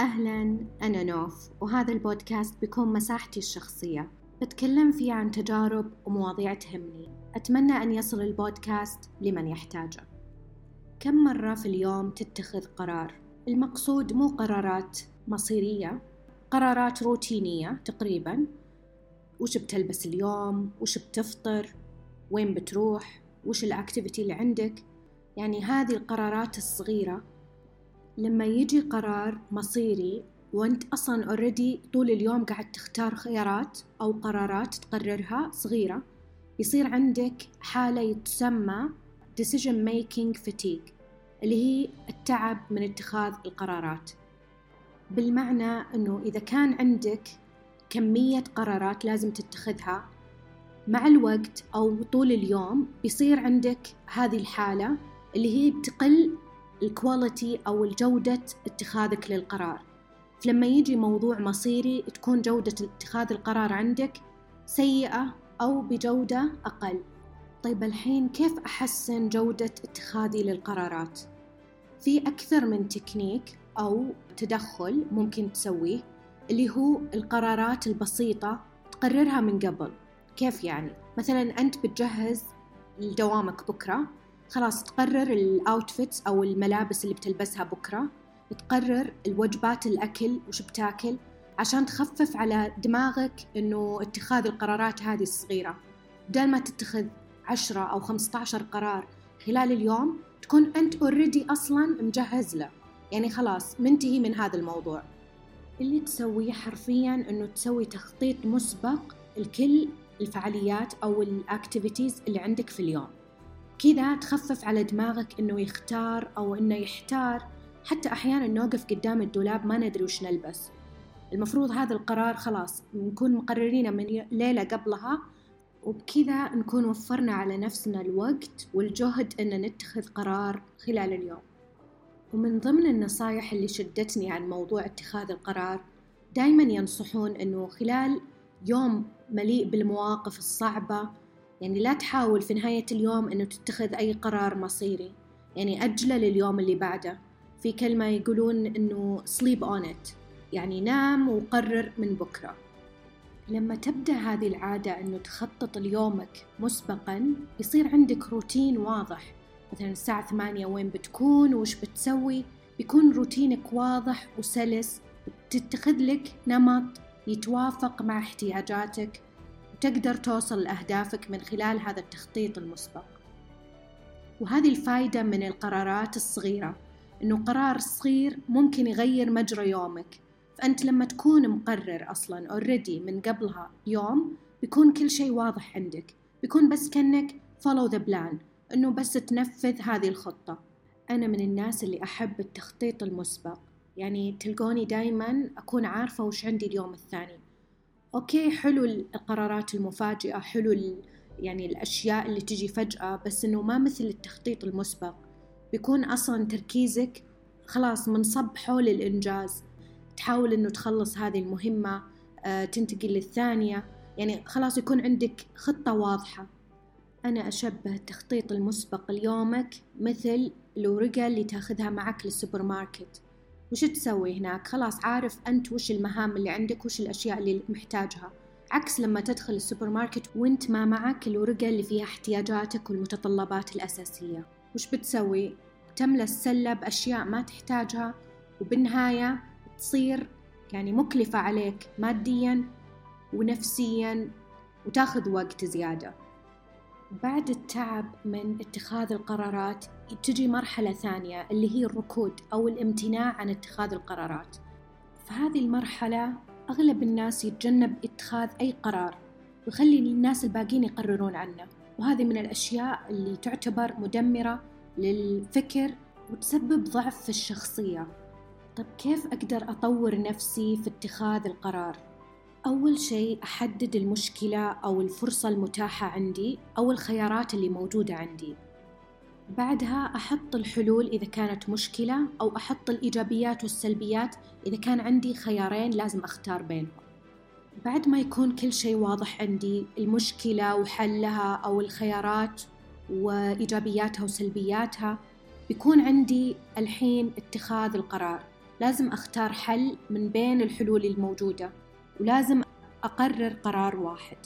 أهلا أنا نوف وهذا البودكاست بيكون مساحتي الشخصية. بتكلم فيه عن تجارب ومواضيع تهمني. أتمنى أن يصل البودكاست لمن يحتاجه. كم مرة في اليوم تتخذ قرار؟ المقصود مو قرارات مصيرية قرارات روتينية تقريبا. وش بتلبس اليوم؟ وش بتفطر؟ وين بتروح؟ وش الأكتيفيتي اللي عندك؟ يعني هذه القرارات الصغيرة لما يجي قرار مصيري وانت أصلا اوريدي طول اليوم قاعد تختار خيارات أو قرارات تقررها صغيرة يصير عندك حالة تسمى decision making fatigue اللي هي التعب من اتخاذ القرارات. بالمعنى إنه إذا كان عندك كمية قرارات لازم تتخذها مع الوقت أو طول اليوم بيصير عندك هذه الحالة اللي هي بتقل ال quality أو الجودة اتخاذك للقرار فلما يجي موضوع مصيري تكون جودة اتخاذ القرار عندك سيئة أو بجودة أقل طيب الحين كيف أحسن جودة اتخاذي للقرارات؟ في أكثر من تكنيك أو تدخل ممكن تسويه اللي هو القرارات البسيطة تقررها من قبل كيف يعني؟ مثلا أنت بتجهز لدوامك بكرة خلاص تقرر ال outfits أو الملابس اللي بتلبسها بكرة تقرر الوجبات الأكل وش بتاكل عشان تخفف على دماغك إنه اتخاذ القرارات هذه الصغيرة. بدل ما تتخذ عشرة أو 15 قرار خلال اليوم تكون أنت already أصلا مجهز له. يعني خلاص منتهي من هذا الموضوع. اللي تسويه حرفيا إنه تسوي تخطيط مسبق لكل الفعاليات أو الاكتيفيتيز اللي عندك في اليوم. كذا تخفف على دماغك إنه يختار أو إنه يحتار. حتى أحيانا نوقف قدام الدولاب ما ندري وش نلبس. المفروض هذا القرار خلاص نكون مقررينه من ليلة قبلها وبكذا نكون وفرنا على نفسنا الوقت والجهد إن نتخذ قرار خلال اليوم. ومن ضمن النصايح اللي شدتني عن موضوع اتخاذ القرار دايما ينصحون إنه خلال يوم مليء بالمواقف الصعبة يعني لا تحاول في نهاية اليوم أنه تتخذ أي قرار مصيري. يعني أجله لليوم اللي بعده. في كلمة يقولون أنه sleep on it. يعني نام وقرر من بكرة. لما تبدأ هذه العادة أنه تخطط ليومك مسبقا يصير عندك روتين واضح. مثلا الساعة ثمانية وين بتكون وش بتسوي؟ بيكون روتينك واضح وسلس. تتخذ لك نمط يتوافق مع احتياجاتك. تقدر توصل لأهدافك من خلال هذا التخطيط المسبق. وهذه الفايدة من القرارات الصغيرة إنه قرار صغير ممكن يغير مجرى يومك. فأنت لما تكون مقرر أصلا already من قبلها يوم بيكون كل شيء واضح عندك. بيكون بس كأنك follow the plan إنه بس تنفذ هذه الخطة. أنا من الناس اللي أحب التخطيط المسبق. يعني تلقوني دايما أكون عارفة وش عندي اليوم الثاني. أوكي حلو القرارات المفاجئة حلو يعني الأشياء اللي تجي فجأة بس إنه ما مثل التخطيط المسبق. بيكون أصلا تركيزك خلاص منصب حول الإنجاز. تحاول إنه تخلص هذه المهمة آه، تنتقل للثانية. يعني خلاص يكون عندك خطة واضحة. أنا أشبه التخطيط المسبق ليومك مثل الورقة اللي تاخذها معك للسوبر ماركت. وش تسوي هناك؟ خلاص عارف أنت وش المهام اللي عندك وش الأشياء اللي محتاجها. عكس لما تدخل السوبر ماركت وأنت ما معك الورقة اللي فيها احتياجاتك والمتطلبات الأساسية. وش بتسوي؟ تملى السلة بأشياء ما تحتاجها وبالنهاية تصير يعني مكلفة عليك ماديا ونفسيا وتاخذ وقت زيادة. بعد التعب من اتخاذ القرارات تجي مرحلة ثانية اللي هي الركود أو الامتناع عن اتخاذ القرارات. فهذه المرحلة أغلب الناس يتجنب اتخاذ أي قرار ويخلي الناس الباقيين يقررون عنه. وهذه من الأشياء اللي تعتبر مدمرة للفكر وتسبب ضعف في الشخصية. طب كيف أقدر أطور نفسي في اتخاذ القرار؟ أول شيء أحدد المشكلة أو الفرصة المتاحة عندي أو الخيارات اللي موجودة عندي. بعدها أحط الحلول إذا كانت مشكلة أو أحط الإيجابيات والسلبيات إذا كان عندي خيارين لازم أختار بينهم. بعد ما يكون كل شيء واضح عندي المشكلة وحلها أو الخيارات وإيجابياتها وسلبياتها بيكون عندي الحين اتخاذ القرار. لازم أختار حل من بين الحلول الموجودة. ولازم أقرر قرار واحد.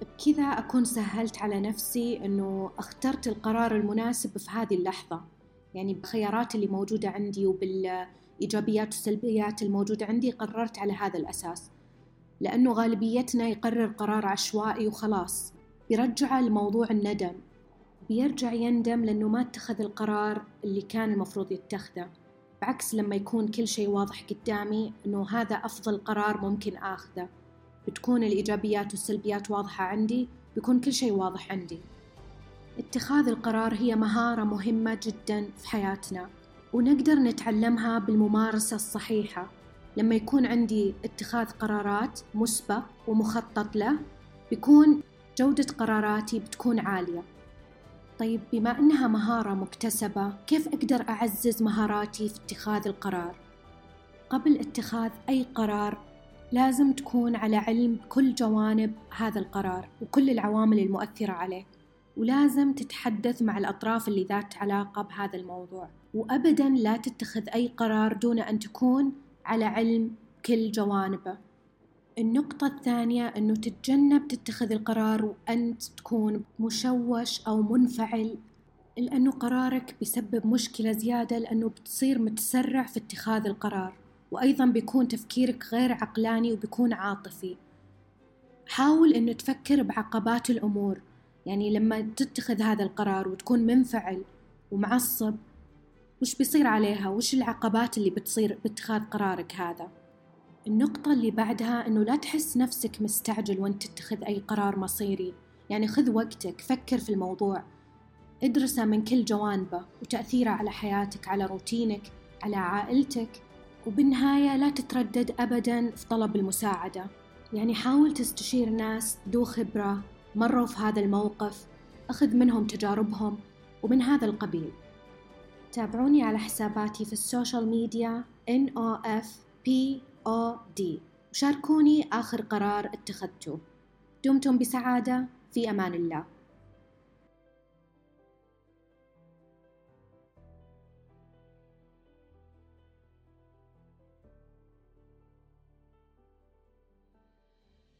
بكذا أكون سهلت على نفسي أنه أخترت القرار المناسب في هذه اللحظة. يعني بخيارات اللي موجودة عندي وبالإيجابيات والسلبيات الموجودة عندي قررت على هذا الأساس. لأنه غالبيتنا يقرر قرار عشوائي وخلاص. بيرجعه لموضوع الندم. بيرجع يندم لأنه ما اتخذ القرار اللي كان المفروض يتخذه. بعكس لما يكون كل شيء واضح قدامي أنه هذا أفضل قرار ممكن آخذه. بتكون الإيجابيات والسلبيات واضحة عندي بيكون كل شيء واضح عندي. اتخاذ القرار هي مهارة مهمة جدا في حياتنا ونقدر نتعلمها بالممارسة الصحيحة. لما يكون عندي اتخاذ قرارات مسبق ومخطط له بيكون جودة قراراتي بتكون عالية. طيب بما أنها مهارة مكتسبة كيف أقدر أعزز مهاراتي في اتخاذ القرار؟ قبل اتخاذ أي قرار لازم تكون على علم بكل جوانب هذا القرار وكل العوامل المؤثرة عليه ولازم تتحدث مع الأطراف اللي ذات علاقة بهذا الموضوع وأبدا لا تتخذ أي قرار دون أن تكون على علم كل جوانبه النقطة الثانية أنه تتجنب تتخذ القرار وأنت تكون مشوش أو منفعل لأنه قرارك بيسبب مشكلة زيادة لأنه بتصير متسرع في اتخاذ القرار وأيضا بيكون تفكيرك غير عقلاني وبيكون عاطفي. حاول أنه تفكر بعقبات الأمور يعني لما تتخذ هذا القرار وتكون منفعل ومعصب وش بيصير عليها؟ وش العقبات اللي بتصير باتخاذ قرارك هذا؟ النقطة اللي بعدها إنه لا تحس نفسك مستعجل وأنت تتخذ أي قرار مصيري. يعني خذ وقتك فكر في الموضوع. ادرسه من كل جوانبه وتأثيره على حياتك على روتينك على عائلتك. وبالنهاية لا تتردد أبدا في طلب المساعدة. يعني حاول تستشير ناس ذو خبرة مروا في هذا الموقف أخذ منهم تجاربهم ومن هذا القبيل. تابعوني على حساباتي في السوشيال ميديا NOFPOD وشاركوني آخر قرار اتخذته. دمتم بسعادة. في أمان الله.